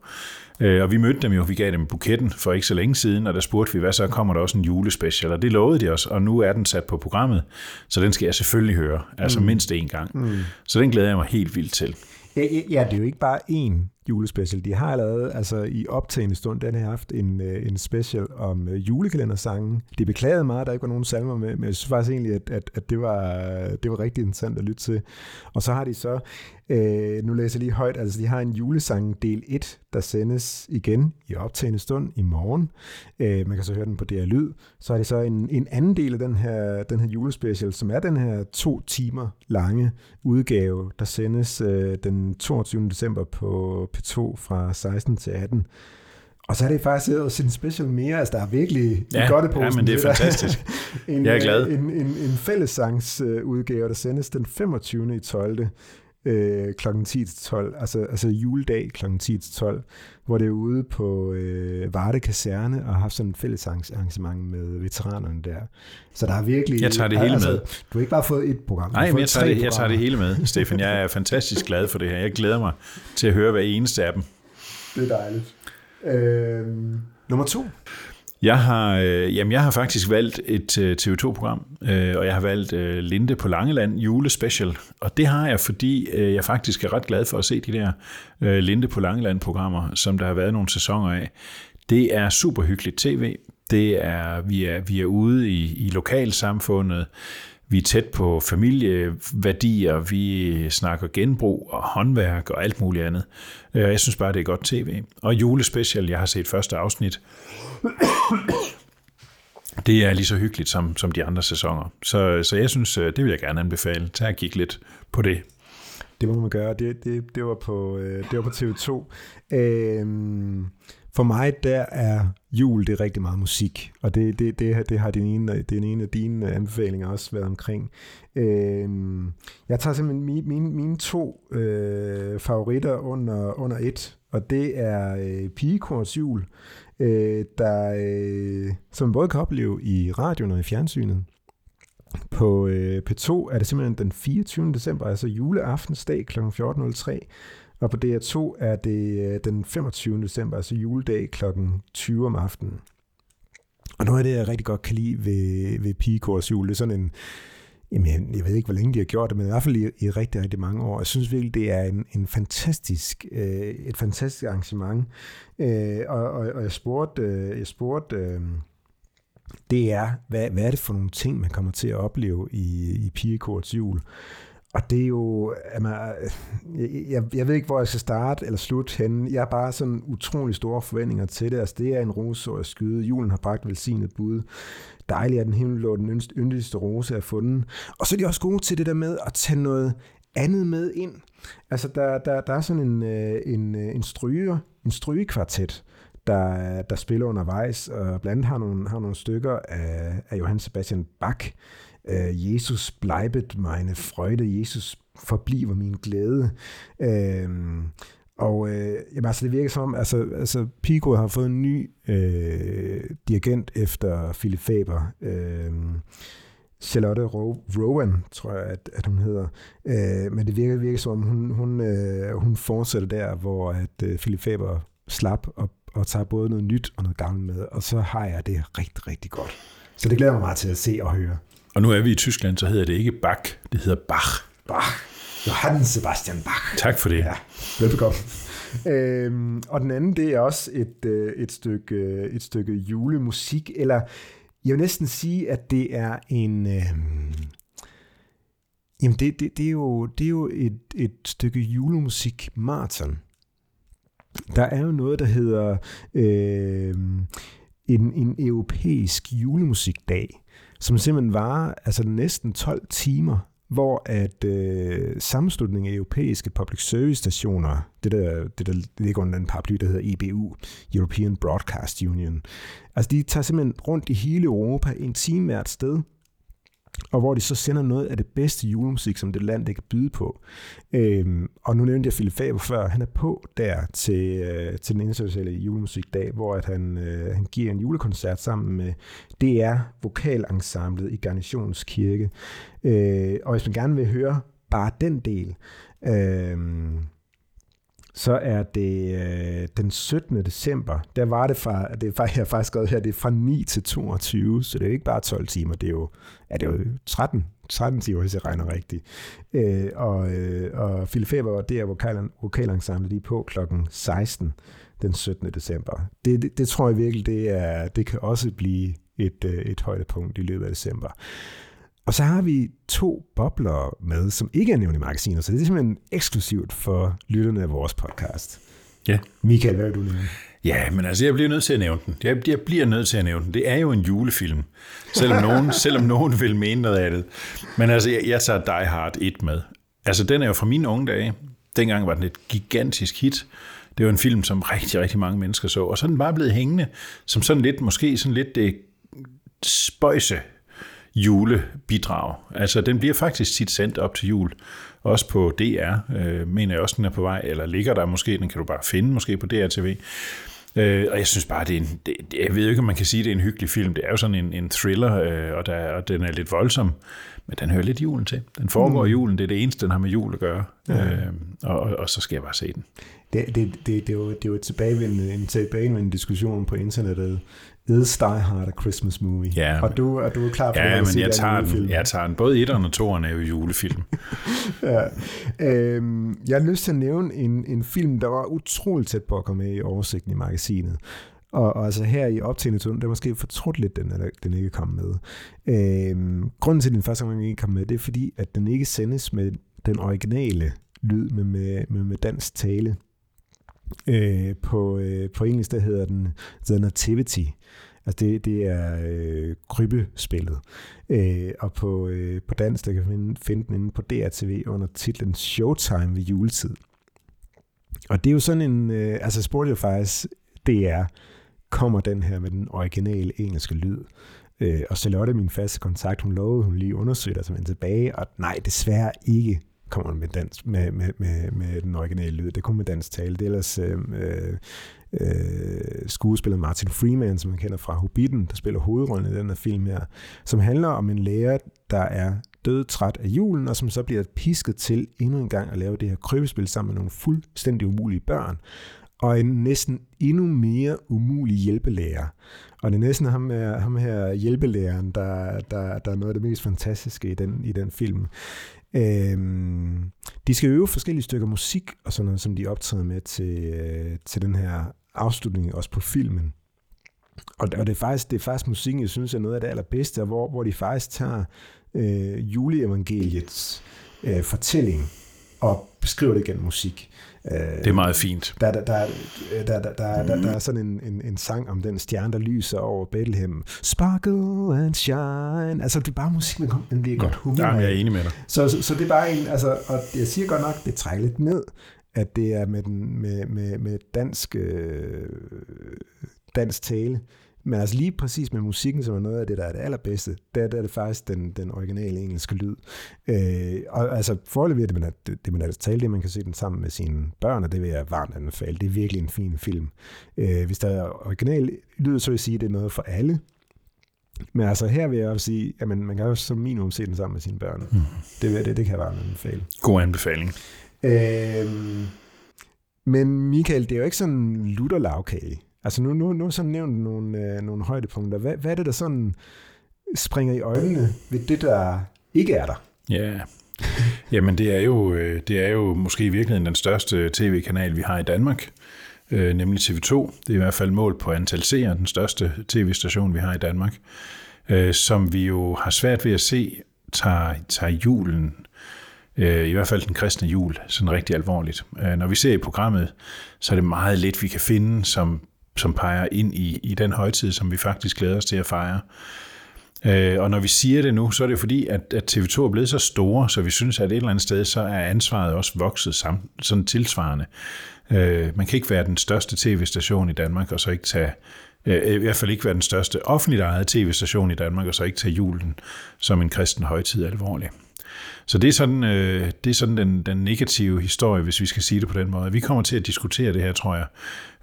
Øh, og vi mødte dem jo, vi gav dem buketten for ikke så længe siden, og der spurgte vi, hvad så kommer der også en julespecial, og det lovede de os, og nu er den sat på programmet, så den skal jeg selvfølgelig høre, altså mm. mindst én gang. Mm. Så den glæder jeg mig helt vildt til. Ja, ja, det er jo ikke bare én julespecial. De har allerede, altså i optagende stund, den har haft en, øh, en special om øh, julekalendersangen. Det beklagede meget, at der ikke var nogen salmer med, men jeg synes faktisk egentlig, at, at, at det, var, det var rigtig interessant at lytte til. Og så har de så, øh, nu læser jeg lige højt, altså de har en julesang del 1, der sendes igen i optagende stund i morgen. Øh, man kan så høre den på DR Lyd. Så har de så en, en anden del af den her, den her julespecial, som er den her to timer lange udgave, der sendes øh, den 22. december på P2 fra 16 til 18. Og så er det faktisk også en special mere, altså der er virkelig Ja, godt i ja, men det er fantastisk. (laughs) en, Jeg er glad. En, en, en fællessangsudgave, der sendes den 25. i 12. Øh, kl. 10 til 12, altså, altså juledag kl. 10 til 12, hvor det er ude på øh, Varde Kaserne og har haft sådan et fællessangsarrangement med veteranerne der. Så der er virkelig... Jeg tager det hele altså, med. Du har ikke bare fået et program. Nej, men jeg tager, det, jeg tager det hele med, Stefan. Jeg er fantastisk glad for det her. Jeg glæder mig til at høre hver eneste af dem. Det er dejligt. Øh, nummer to. Jeg har, øh, jamen jeg har faktisk valgt et øh, TV2-program, øh, og jeg har valgt øh, Linde på Langeland julespecial. Og det har jeg, fordi øh, jeg faktisk er ret glad for at se de der øh, Linde på Langeland-programmer, som der har været nogle sæsoner af. Det er super hyggeligt tv. Det er, vi, er, vi er ude i, i lokalsamfundet. Vi er tæt på familieværdier, vi snakker genbrug og håndværk og alt muligt andet. Øh, jeg synes bare, det er godt tv. Og julespecial, jeg har set første afsnit. Det er lige så hyggeligt som, som de andre sæsoner. Så, så jeg synes, øh, det vil jeg gerne anbefale. Tag og kigge lidt på det. Det må man gøre. Det, det, det, var, på, øh, det var på TV2. Øhm, for mig, der er jul, det er rigtig meget musik, og det, det, det, det har din ene, det er en af dine anbefalinger også været omkring. Øh, jeg tager simpelthen mine, mine, mine to øh, favoritter under, under et, og det er øh, Pigekors jul, øh, der, øh, som man både kan opleve i radioen og i fjernsynet. På øh, P2 er det simpelthen den 24. december, altså juleaftensdag kl. 14.03, og på DR2 er det øh, den 25. december, altså juledag kl. 20 om aftenen. Og noget af det, jeg rigtig godt kan lide ved, ved Pigekors jul, det er sådan en, jamen jeg ved ikke, hvor længe de har gjort det, men i hvert fald i, i rigtig, rigtig mange år. Jeg synes virkelig, det er en, en fantastisk, øh, et fantastisk arrangement. Øh, og, og, og jeg spurgte, øh, jeg spurgte øh, det er, hvad, hvad er det for nogle ting, man kommer til at opleve i, i pigekorts jul? Og det er jo, jamen, jeg, jeg ved ikke, hvor jeg skal starte eller slutte henne. Jeg har bare sådan utrolig store forventninger til det. Altså, det er en rose, at skyde. Julen har bragt velsignet bud. Dejligt, at den himmelblå den yndigste rose er fundet. Og så er de også gode til det der med at tage noget andet med ind. Altså, der, der, der er sådan en, øh, en, øh, en stryger, en strygekvartet, der, der spiller undervejs, og blandt andet har nogle, har nogle stykker af, af Johann Sebastian Bach, øh, Jesus bleibet meine Freude, Jesus forbliver min glæde. Øh, og øh, jamen, altså, det virker som altså, altså Pico har fået en ny øh, dirigent efter Philip Faber. Øh, Charlotte Rowan, tror jeg, at, at hun hedder. Øh, men det virker, virker som om, hun, hun, øh, hun fortsætter der, hvor at øh, Philip Faber slap og, og tager både noget nyt og noget gammelt med, og så har jeg det rigtig, rigtig godt. Så det glæder mig meget til at se og høre. Og nu er vi i Tyskland, så hedder det ikke Bach, det hedder Bach. Bach. Johann Sebastian Bach. Tak for det. Ja, velbekomme. øhm, og den anden, det er også et, øh, et, stykke, et stykke julemusik, eller jeg vil næsten sige, at det er en... Øh, jamen, det, det, det, er jo, det er jo et, et stykke julemusik marathon. Der er jo noget, der hedder øh, en, en europæisk julemusikdag, som simpelthen var altså næsten 12 timer, hvor at øh, sammenslutningen af europæiske public service stationer, det der, det der ligger under en paraply, der hedder EBU, European Broadcast Union, altså de tager simpelthen rundt i hele Europa en time hvert sted, og hvor de så sender noget af det bedste julemusik, som det land det kan byde på. Øhm, og nu nævnte jeg Philip Faber før, han er på der til, øh, til den internationale julemusikdag, hvor at han, øh, han giver en julekoncert sammen med DR Vokalensemblet i Garnitions Kirke. Øh, og hvis man gerne vil høre bare den del, øh, så er det øh, den 17. december. Der var det fra, det er jeg har faktisk skrevet her, det er fra 9 til 22, så det er ikke bare 12 timer, det er jo, ja, det er jo 13, 13 timer, hvis jeg regner rigtigt. Øh, og, øh, og Philip Faber og det er vokal, vokalensemblet, de er på klokken 16 den 17. december. Det, det, det tror jeg virkelig, det, er, det kan også blive et, øh, et højdepunkt i løbet af december. Og så har vi to bobler med, som ikke er nævnt i magasinet, så det er simpelthen eksklusivt for lytterne af vores podcast. Ja. Michael, hvad vil du nævne? Ja, men altså, jeg bliver nødt til at nævne den. Jeg, jeg bliver nødt til at nævne den. Det er jo en julefilm, selvom nogen, (laughs) selvom nogen vil mene noget af det. Men altså, jeg, jeg tager Die Hard 1 med. Altså, den er jo fra mine unge dage. Dengang var den et gigantisk hit. Det var en film, som rigtig, rigtig mange mennesker så. Og så er den bare blevet hængende som sådan lidt, måske sådan lidt det spøjse julebidrag. Altså, den bliver faktisk tit sendt op til jul. Også på DR, øh, mener jeg også, den er på vej, eller ligger der måske, den kan du bare finde måske på DRTV. Øh, og jeg synes bare, det er en, det, jeg ved ikke, om man kan sige, at det er en hyggelig film. Det er jo sådan en, en thriller, øh, og, der, og den er lidt voldsom, men den hører lidt julen til. Den foregår mm. i julen, det er det eneste, den har med jul at gøre. Ja. Øh, og, og så skal jeg bare se den. Det, det, det, det, er, jo, det er jo et tilbagevendende, en tilbagevendende diskussion på internettet. Is Die Hard a Christmas movie? Ja, og du, er du klar på ja, at men jeg tager, den, jeg tager den. Både etteren og toeren er jo julefilm. (laughs) ja. øhm, jeg har lyst til at nævne en, en film, der var utroligt tæt på at komme med i oversigten i magasinet. Og, og altså her i optagende turen, der er måske fortrudt lidt, den, at den ikke kom med. Øhm, grunden til, at den første gang ikke kom med, det er fordi, at den ikke sendes med den originale lyd med, med, med, med dansk tale. Øh, på, øh, på engelsk, der hedder den The Nativity. Altså det, det er øh, krybespillet. Øh, og på, øh, på dansk, der kan man finde den inde på DRTV under titlen Showtime ved juletid. Og det er jo sådan en, øh, altså Spotify's DR kommer den her med den originale engelske lyd. Øh, og Charlotte, min faste kontakt, hun lovede, hun lige undersøgte altså tilbage, og nej, desværre ikke kommer med, dans, med, med, med, med den originale lyd. Det kommer med dansk tale. Det er ellers øh, øh, skuespiller Martin Freeman, som man kender fra Hobbiten, der spiller hovedrollen i den her film her, som handler om en lærer, der er død træt af julen, og som så bliver pisket til endnu en gang at lave det her krybespil sammen med nogle fuldstændig umulige børn og en næsten endnu mere umulig hjælpelærer. Og det er næsten ham, her, ham her hjælpelæreren, der, der, der er noget af det mest fantastiske i den, i den film. Øhm, de skal øve forskellige stykker musik og sådan noget, som de optræder med til, øh, til den her afslutning, også på filmen. Og, og det, er faktisk, det er faktisk musikken, jeg synes er noget af det allerbedste, hvor, hvor de faktisk tager øh, juleevangeliets øh, fortælling og beskriver det gennem musik. Det er meget fint. Der, der, der, der, der, der, der, der er sådan en, en, en sang om den stjerne, der lyser over Bethlehem. Sparkle and shine. Altså, det er bare musik, man, man bliver godt humør Ja, jeg er enig med dig. Så, så, så det er bare en, altså, og jeg siger godt nok, det trækker lidt ned, at det er med, den, med, med, med dansk, øh, dansk tale. Men altså lige præcis med musikken, som er noget af det, der er det allerbedste, der, der er det faktisk den, den originale engelske lyd. Øh, og altså foreløbig er det, man, det, det man altså tale, det man kan se den sammen med sine børn, og det vil jeg varmt anbefale. Det er virkelig en fin film. Øh, hvis der er original lyd, så vil jeg sige, at det er noget for alle. Men altså her vil jeg også sige, at man, man kan også som minimum se den sammen med sine børn. Mm. Det, det, det kan jeg varmt anbefale. God anbefaling. Øh, men Michael, det er jo ikke sådan en lutterlavkage. Altså nu, nu, nu sådan nævnt nogle, øh, nogle højdepunkter. Hvad, hvad er det, der sådan springer i øjnene ved det, der ikke er der? Ja, jamen det er jo, øh, det er jo måske i virkeligheden den største tv-kanal, vi har i Danmark, øh, nemlig TV2. Det er i hvert fald målt på antal seere, den største tv-station, vi har i Danmark, øh, som vi jo har svært ved at se, tager, tager julen øh, i hvert fald den kristne jul, sådan rigtig alvorligt. Øh, når vi ser i programmet, så er det meget lidt, vi kan finde, som som peger ind i, i den højtid, som vi faktisk glæder os til at fejre. Øh, og når vi siger det nu, så er det fordi, at, at TV2 er blevet så store, så vi synes, at et eller andet sted, så er ansvaret også vokset sammen, sådan tilsvarende. Øh, man kan ikke være den største tv-station i Danmark, og så ikke tage øh, i hvert fald ikke være den største offentligt ejede tv-station i Danmark, og så ikke tage julen som en kristen højtid alvorligt. Så det er sådan, øh, det er sådan den, den negative historie, hvis vi skal sige det på den måde. Vi kommer til at diskutere det her, tror jeg,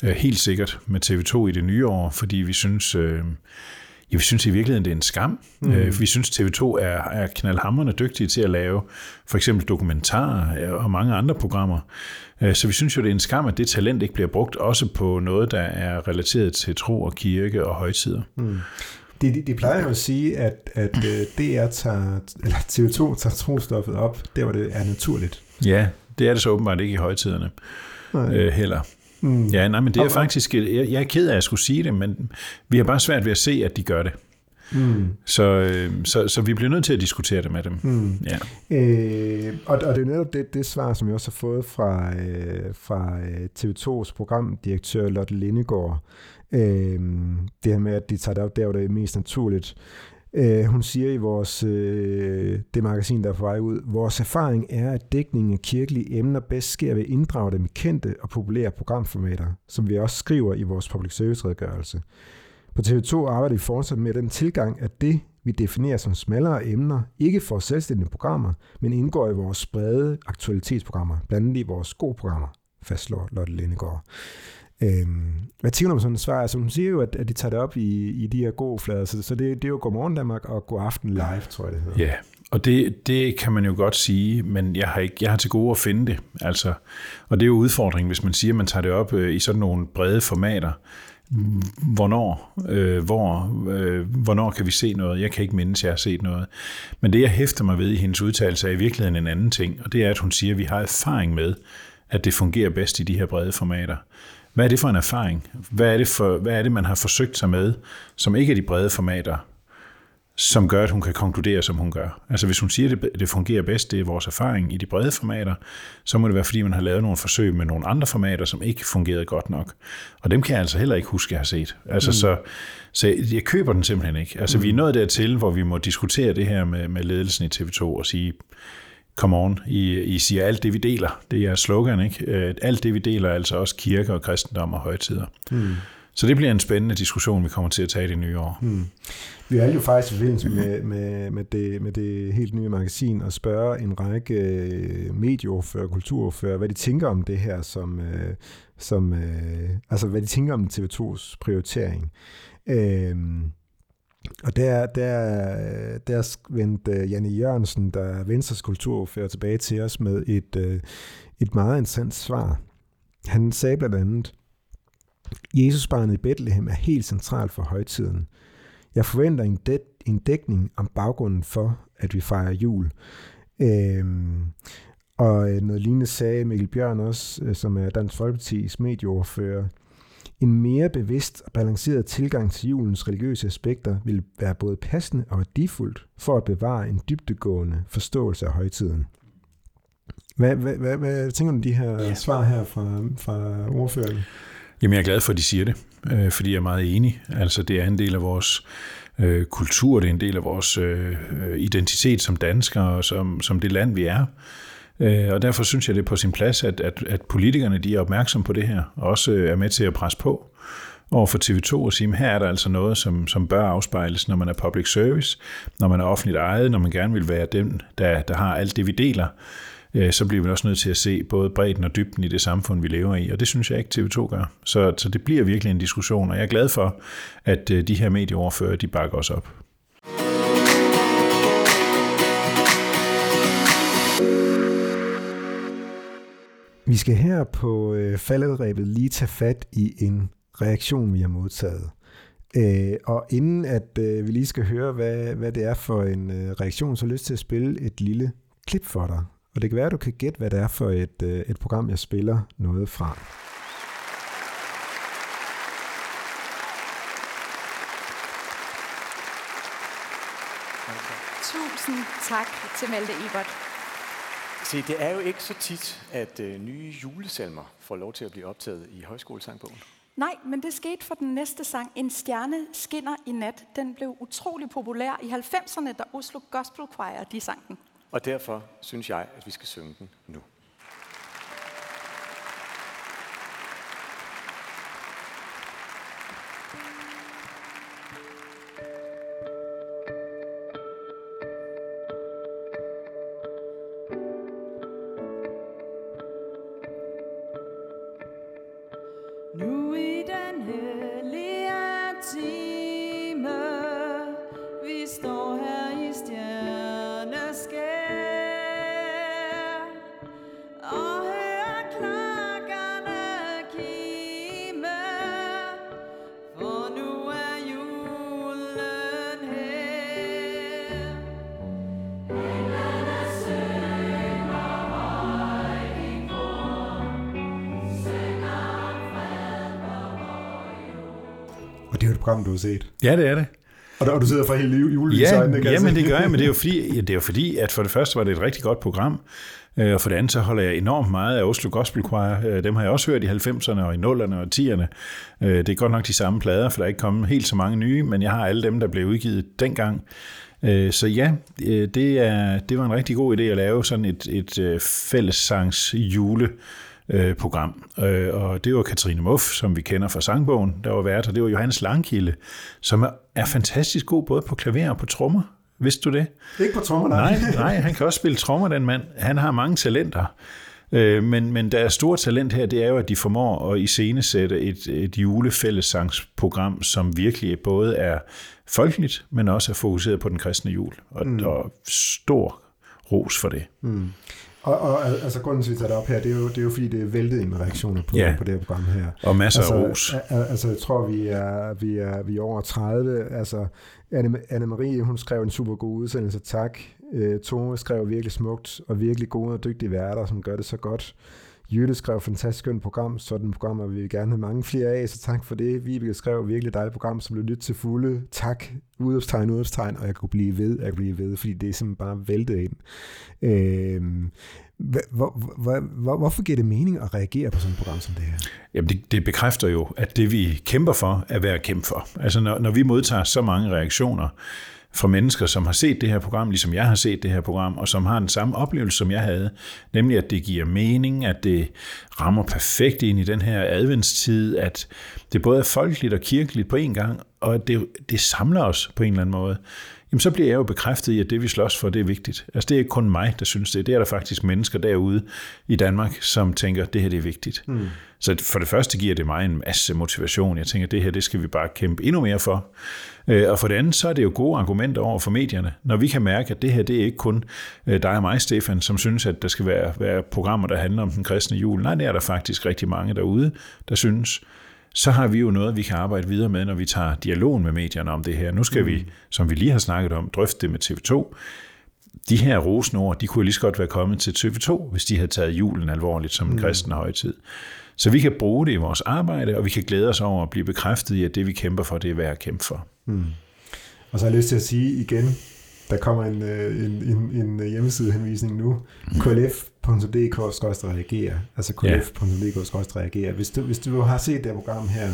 øh, helt sikkert med TV2 i det nye år, fordi vi synes, øh, ja, vi synes i virkeligheden, det er en skam. Mm. Øh, vi synes, TV2 er, er knaldhamrende dygtige til at lave for eksempel dokumentarer og mange andre programmer. Øh, så vi synes jo, det er en skam, at det talent ikke bliver brugt også på noget, der er relateret til tro og kirke og højtider. Mm. De, de, de plejer jo at sige, at, at øh, DR tager, eller TV2 tager trostoffet op, der hvor det er naturligt. Ja, det er det så åbenbart ikke i højtiderne øh, heller. Mm. Ja, nej, men det er okay. faktisk, jeg, jeg er ked af at skulle sige det, men vi har bare svært ved at se, at de gør det. Mm. Så, øh, så, så vi bliver nødt til at diskutere det med dem. Mm. Ja. Øh, og, og det er netop det, det svar, som jeg også har fået fra, øh, fra øh, TV2's programdirektør Lotte Lindegård, Øh, det her med, at de tager det op der, hvor det er mest naturligt. Øh, hun siger i vores, øh, det magasin, der er på vej ud, vores erfaring er, at dækningen af kirkelige emner bedst sker ved at inddrage dem i kendte og populære programformater, som vi også skriver i vores public service redegørelse. På TV2 arbejder vi fortsat med den tilgang, at det, vi definerer som smallere emner, ikke får selvstændige programmer, men indgår i vores brede aktualitetsprogrammer, blandt andet i vores gode programmer, fastslår Lotte Lindegård. Øhm, hvad tænker du om sådan et svar? Altså, hun siger jo, at, at de tager det op i, i de her gode flader, så, så det, det er jo Godmorgen Danmark og God Aften Live, tror jeg det hedder. Ja, og det, det kan man jo godt sige, men jeg har, ikke, jeg har til gode at finde det. Altså, og det er jo udfordringen, hvis man siger, at man tager det op øh, i sådan nogle brede formater. Hvornår, øh, hvor, øh, hvornår kan vi se noget? Jeg kan ikke mindes, at jeg har set noget. Men det, jeg hæfter mig ved i hendes udtalelse, er i virkeligheden en anden ting, og det er, at hun siger, at vi har erfaring med, at det fungerer bedst i de her brede formater. Hvad er det for en erfaring? Hvad er det, for, hvad er det man har forsøgt sig med, som ikke er de brede formater, som gør, at hun kan konkludere, som hun gør. Altså hvis hun siger, at det, det fungerer bedst, det er vores erfaring i de brede formater, så må det være, fordi man har lavet nogle forsøg med nogle andre formater, som ikke fungerede godt nok. Og dem kan jeg altså heller ikke huske, at jeg har set. Altså, mm. så, så jeg køber den simpelthen ikke. Altså mm. vi er nået dertil, hvor vi må diskutere det her med, med ledelsen i TV2 og sige, come on, I, I siger alt det, vi deler. Det er slogan, ikke? Øh, alt det, vi deler, er altså også kirke og kristendom og højtider. Mm. Så det bliver en spændende diskussion, vi kommer til at tage i det nye år. Hmm. Vi er jo faktisk i forbindelse med, med, med, det, med det helt nye magasin og spørge en række øh, medieordfører og kulturordfører, hvad de tænker om det her, som, øh, som altså hvad de tænker om TV2's prioritering. Øhm, og der, der, der vendte Janne Jørgensen, der er Venstres kulturordfører, tilbage til os med et, øh, et meget interessant svar. Han sagde blandt andet, Jesusbarnet i Bethlehem er helt centralt for højtiden. Jeg forventer en, dæk- en dækning om baggrunden for, at vi fejrer jul. Øhm, og øh, noget lignende sagde Mikkel Bjørn også, øh, som er Dansk Folkeparti's medieordfører, en mere bevidst og balanceret tilgang til julens religiøse aspekter vil være både passende og værdifuldt for at bevare en dybdegående forståelse af højtiden. Hvad, hvad, hvad, hvad tænker du om de her svar her fra, fra ordføreren? Jamen, jeg er glad for, at de siger det, øh, fordi jeg er meget enig. Altså, det er en del af vores øh, kultur, det er en del af vores øh, identitet som danskere og som, som det land, vi er. Øh, og derfor synes jeg, det er på sin plads, at, at, at politikerne de er opmærksom på det her, og også øh, er med til at presse på over for TV2 og sige, at her er der altså noget, som, som bør afspejles, når man er public service, når man er offentligt ejet, når man gerne vil være den, der, der har alt det, vi deler. Øh, så bliver vi også nødt til at se både bredden og dybden i det samfund, vi lever i, og det synes jeg ikke TV2 gør. Så, så det bliver virkelig en diskussion, og jeg er glad for, at øh, de her medieoverfører, de bakker os op. Vi skal her på øh, falderæbet lige tage fat i en reaktion, vi har modtaget. Øh, og inden at øh, vi lige skal høre, hvad, hvad det er for en øh, reaktion, så har jeg lyst til at spille et lille klip for dig. Og det kan være, at du kan gætte, hvad det er for et, øh, et program, jeg spiller noget fra. Tusind tak til Malte Ebert. Se, det er jo ikke så tit, at øh, nye julesalmer får lov til at blive optaget i højskolesangbogen. Nej, men det skete for den næste sang, En stjerne skinner i nat. Den blev utrolig populær i 90'erne, da Oslo Gospel Choir de sang den. Og derfor synes jeg, at vi skal synge den nu. Program, du har set. Ja, det er det. Og, der, og du sidder for hele juledesign. Ja, ja men det gør jeg, men det er, jo fordi, ja, det er jo fordi, at for det første var det et rigtig godt program, øh, og for det andet så holder jeg enormt meget af Oslo Gospel Choir. Øh, dem har jeg også hørt i 90'erne og i 0'erne og 10'erne. Øh, det er godt nok de samme plader, for der er ikke kommet helt så mange nye, men jeg har alle dem, der blev udgivet dengang. Så ja, det, er, det var en rigtig god idé at lave sådan et, et fællessangs jule øh, program. Øh, og det var Katrine Muff, som vi kender fra sangbogen, der var vært, og det var Johannes Langkilde, som er, er fantastisk god både på klaver og på trommer. Vidste du det? Ikke på trommer, nej. nej. Nej, han kan også spille trommer, den mand. Han har mange talenter. Øh, men, men der er stort talent her, det er jo, at de formår at iscenesætte et, et julefællessangsprogram, som virkelig både er folkeligt, men også er fokuseret på den kristne jul. Og, mm. og stor ros for det. Mm. Og, og altså grunden til, at vi tager det op her, det er jo, det er jo fordi, det er væltet ind med reaktioner på, ja. på det her program her. Og masser altså, af ros. altså, jeg tror, vi er, vi er, vi er over 30. Altså, Anne-Marie, hun skrev en super god udsendelse, tak. Øh, Tone skrev virkelig smukt, og virkelig gode og dygtige værter, som gør det så godt. Jytte skrev fantastisk skønt program, sådan programmer og vi vil gerne have mange flere af, så tak for det. Vibeke skrev virkelig dejligt program, som blev lyttet til fulde. Tak, udopstegn, udopstegn, og jeg kunne blive ved, jeg kunne blive ved, fordi det er simpelthen bare væltet ind. Øh, hvor, hvor, hvor, hvorfor giver det mening at reagere på sådan et program som det her? Jamen det, det bekræfter jo, at det vi kæmper for, er værd at kæmpe for. Altså når, når vi modtager så mange reaktioner, fra mennesker, som har set det her program, ligesom jeg har set det her program, og som har den samme oplevelse, som jeg havde, nemlig at det giver mening, at det rammer perfekt ind i den her adventstid, at det både er folkeligt og kirkeligt på en gang, og at det, det samler os på en eller anden måde jamen så bliver jeg jo bekræftet i, at det vi slås for, det er vigtigt. Altså det er ikke kun mig, der synes det. Det er der faktisk mennesker derude i Danmark, som tænker, at det her det er vigtigt. Mm. Så for det første giver det mig en masse motivation. Jeg tænker, at det her det skal vi bare kæmpe endnu mere for. Øh, og for det andet, så er det jo gode argumenter over for medierne. Når vi kan mærke, at det her det er ikke kun øh, dig og mig, Stefan, som synes, at der skal være, være programmer, der handler om den kristne jul. Nej, det er der faktisk rigtig mange derude, der synes så har vi jo noget, vi kan arbejde videre med, når vi tager dialogen med medierne om det her. Nu skal mm. vi, som vi lige har snakket om, drøfte det med TV2. De her rosenord, de kunne lige så godt være kommet til TV2, hvis de havde taget julen alvorligt som en mm. kristen højtid. Så vi kan bruge det i vores arbejde, og vi kan glæde os over at blive bekræftet i, at det vi kæmper for, det er værd at kæmpe for. Mm. Og så har jeg lyst til at sige igen, der kommer en, øh, en, en, en hjemmesidehenvisning nu. Mm kf.dk-reagere, Altså kf.dk-reagere. Hvis du, hvis du har set det program her,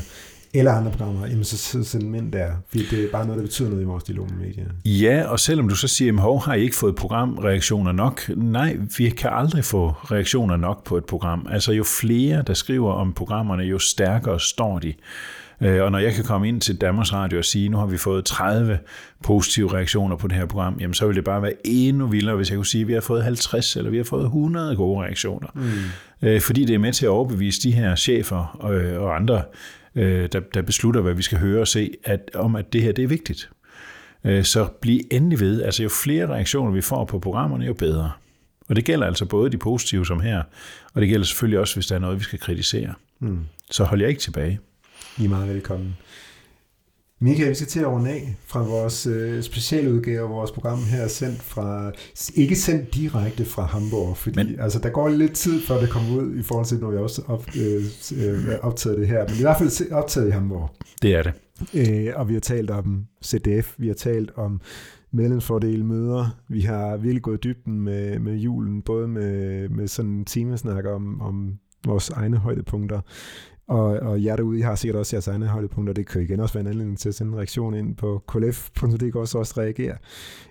eller andre programmer, jamen så, så send dem ind der, fordi det er bare noget, der betyder noget i vores dialog med medierne. Ja, og selvom du så siger, at har I ikke fået programreaktioner nok? Nej, vi kan aldrig få reaktioner nok på et program. Altså jo flere, der skriver om programmerne, jo stærkere står de. Øh, og når jeg kan komme ind til Danmarks Radio og sige, nu har vi fået 30 positive reaktioner på det her program, jamen så vil det bare være endnu vildere, hvis jeg kunne sige, at vi har fået 50 eller vi har fået 100 gode reaktioner. Mm. Øh, fordi det er med til at overbevise de her chefer og, og andre, øh, der, der beslutter, hvad vi skal høre og se, at, om at det her det er vigtigt. Så bliv endelig ved. Altså jo flere reaktioner vi får på programmerne, jo bedre. Og det gælder altså både de positive som her, og det gælder selvfølgelig også, hvis der er noget, vi skal kritisere. Mm. Så hold jer ikke tilbage. I er meget velkommen. Michael, vi skal til at runde af fra vores øh, specialudgave af vores program her, sendt fra, ikke sendt direkte fra Hamburg, fordi men, altså, der går lidt tid, før det kommer ud, i forhold til, når vi også op, øh, øh, optaget det her, men i hvert fald optaget i Hamburg. Det er det. Øh, og vi har talt om CDF, vi har talt om medlemsfordele møder. Vi har virkelig gået dybden med, med julen, både med, med sådan en timesnak om, om vores egne højdepunkter, og, og jer derude, I har sikkert også jeres egne holdepunkter, det kan igen også være en anledning til at sende en reaktion ind på klf.dk også, også reagere.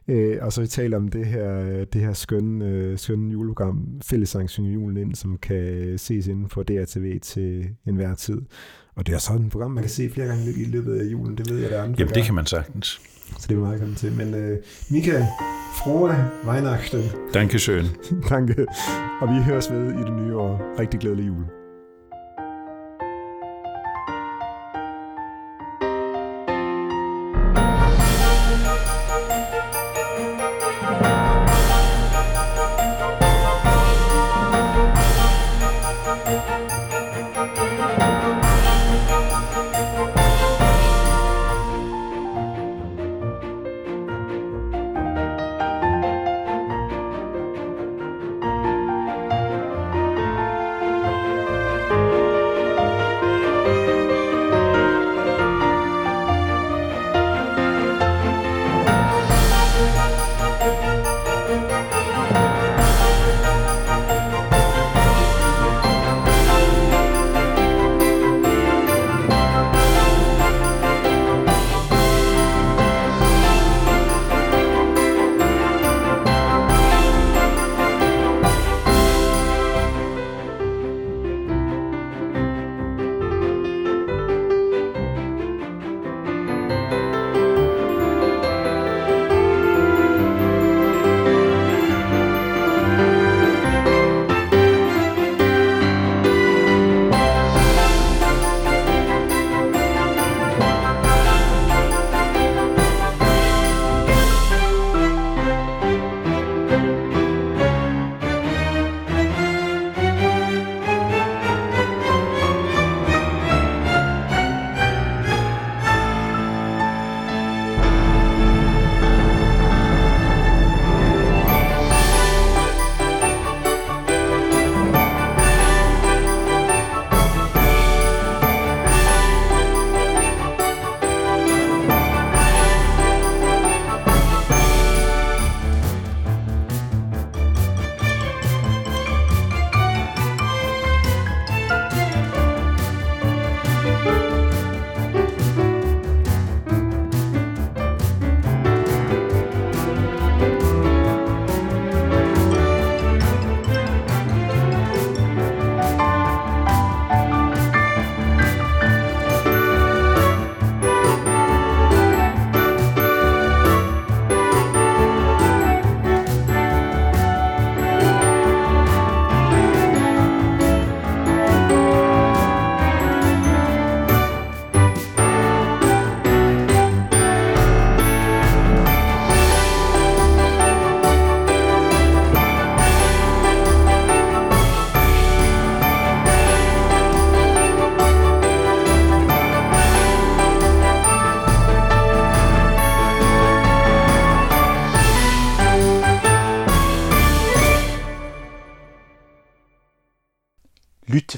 Øh, og så vi taler om det her, det her skønne, øh, skønne juleprogram, Fællesang Synge Julen ind, som kan ses inden på DRTV til enhver tid. Og det er sådan et program, man kan se flere gange i løbet af julen, det ved jeg, der er andre. Jamen, det kan man sagtens. Så det er meget kommet til. Men øh, Michael, frohe Weihnachten. Dankeschön. (laughs) Danke. Og vi høres ved i det nye år. Rigtig glædelig jul.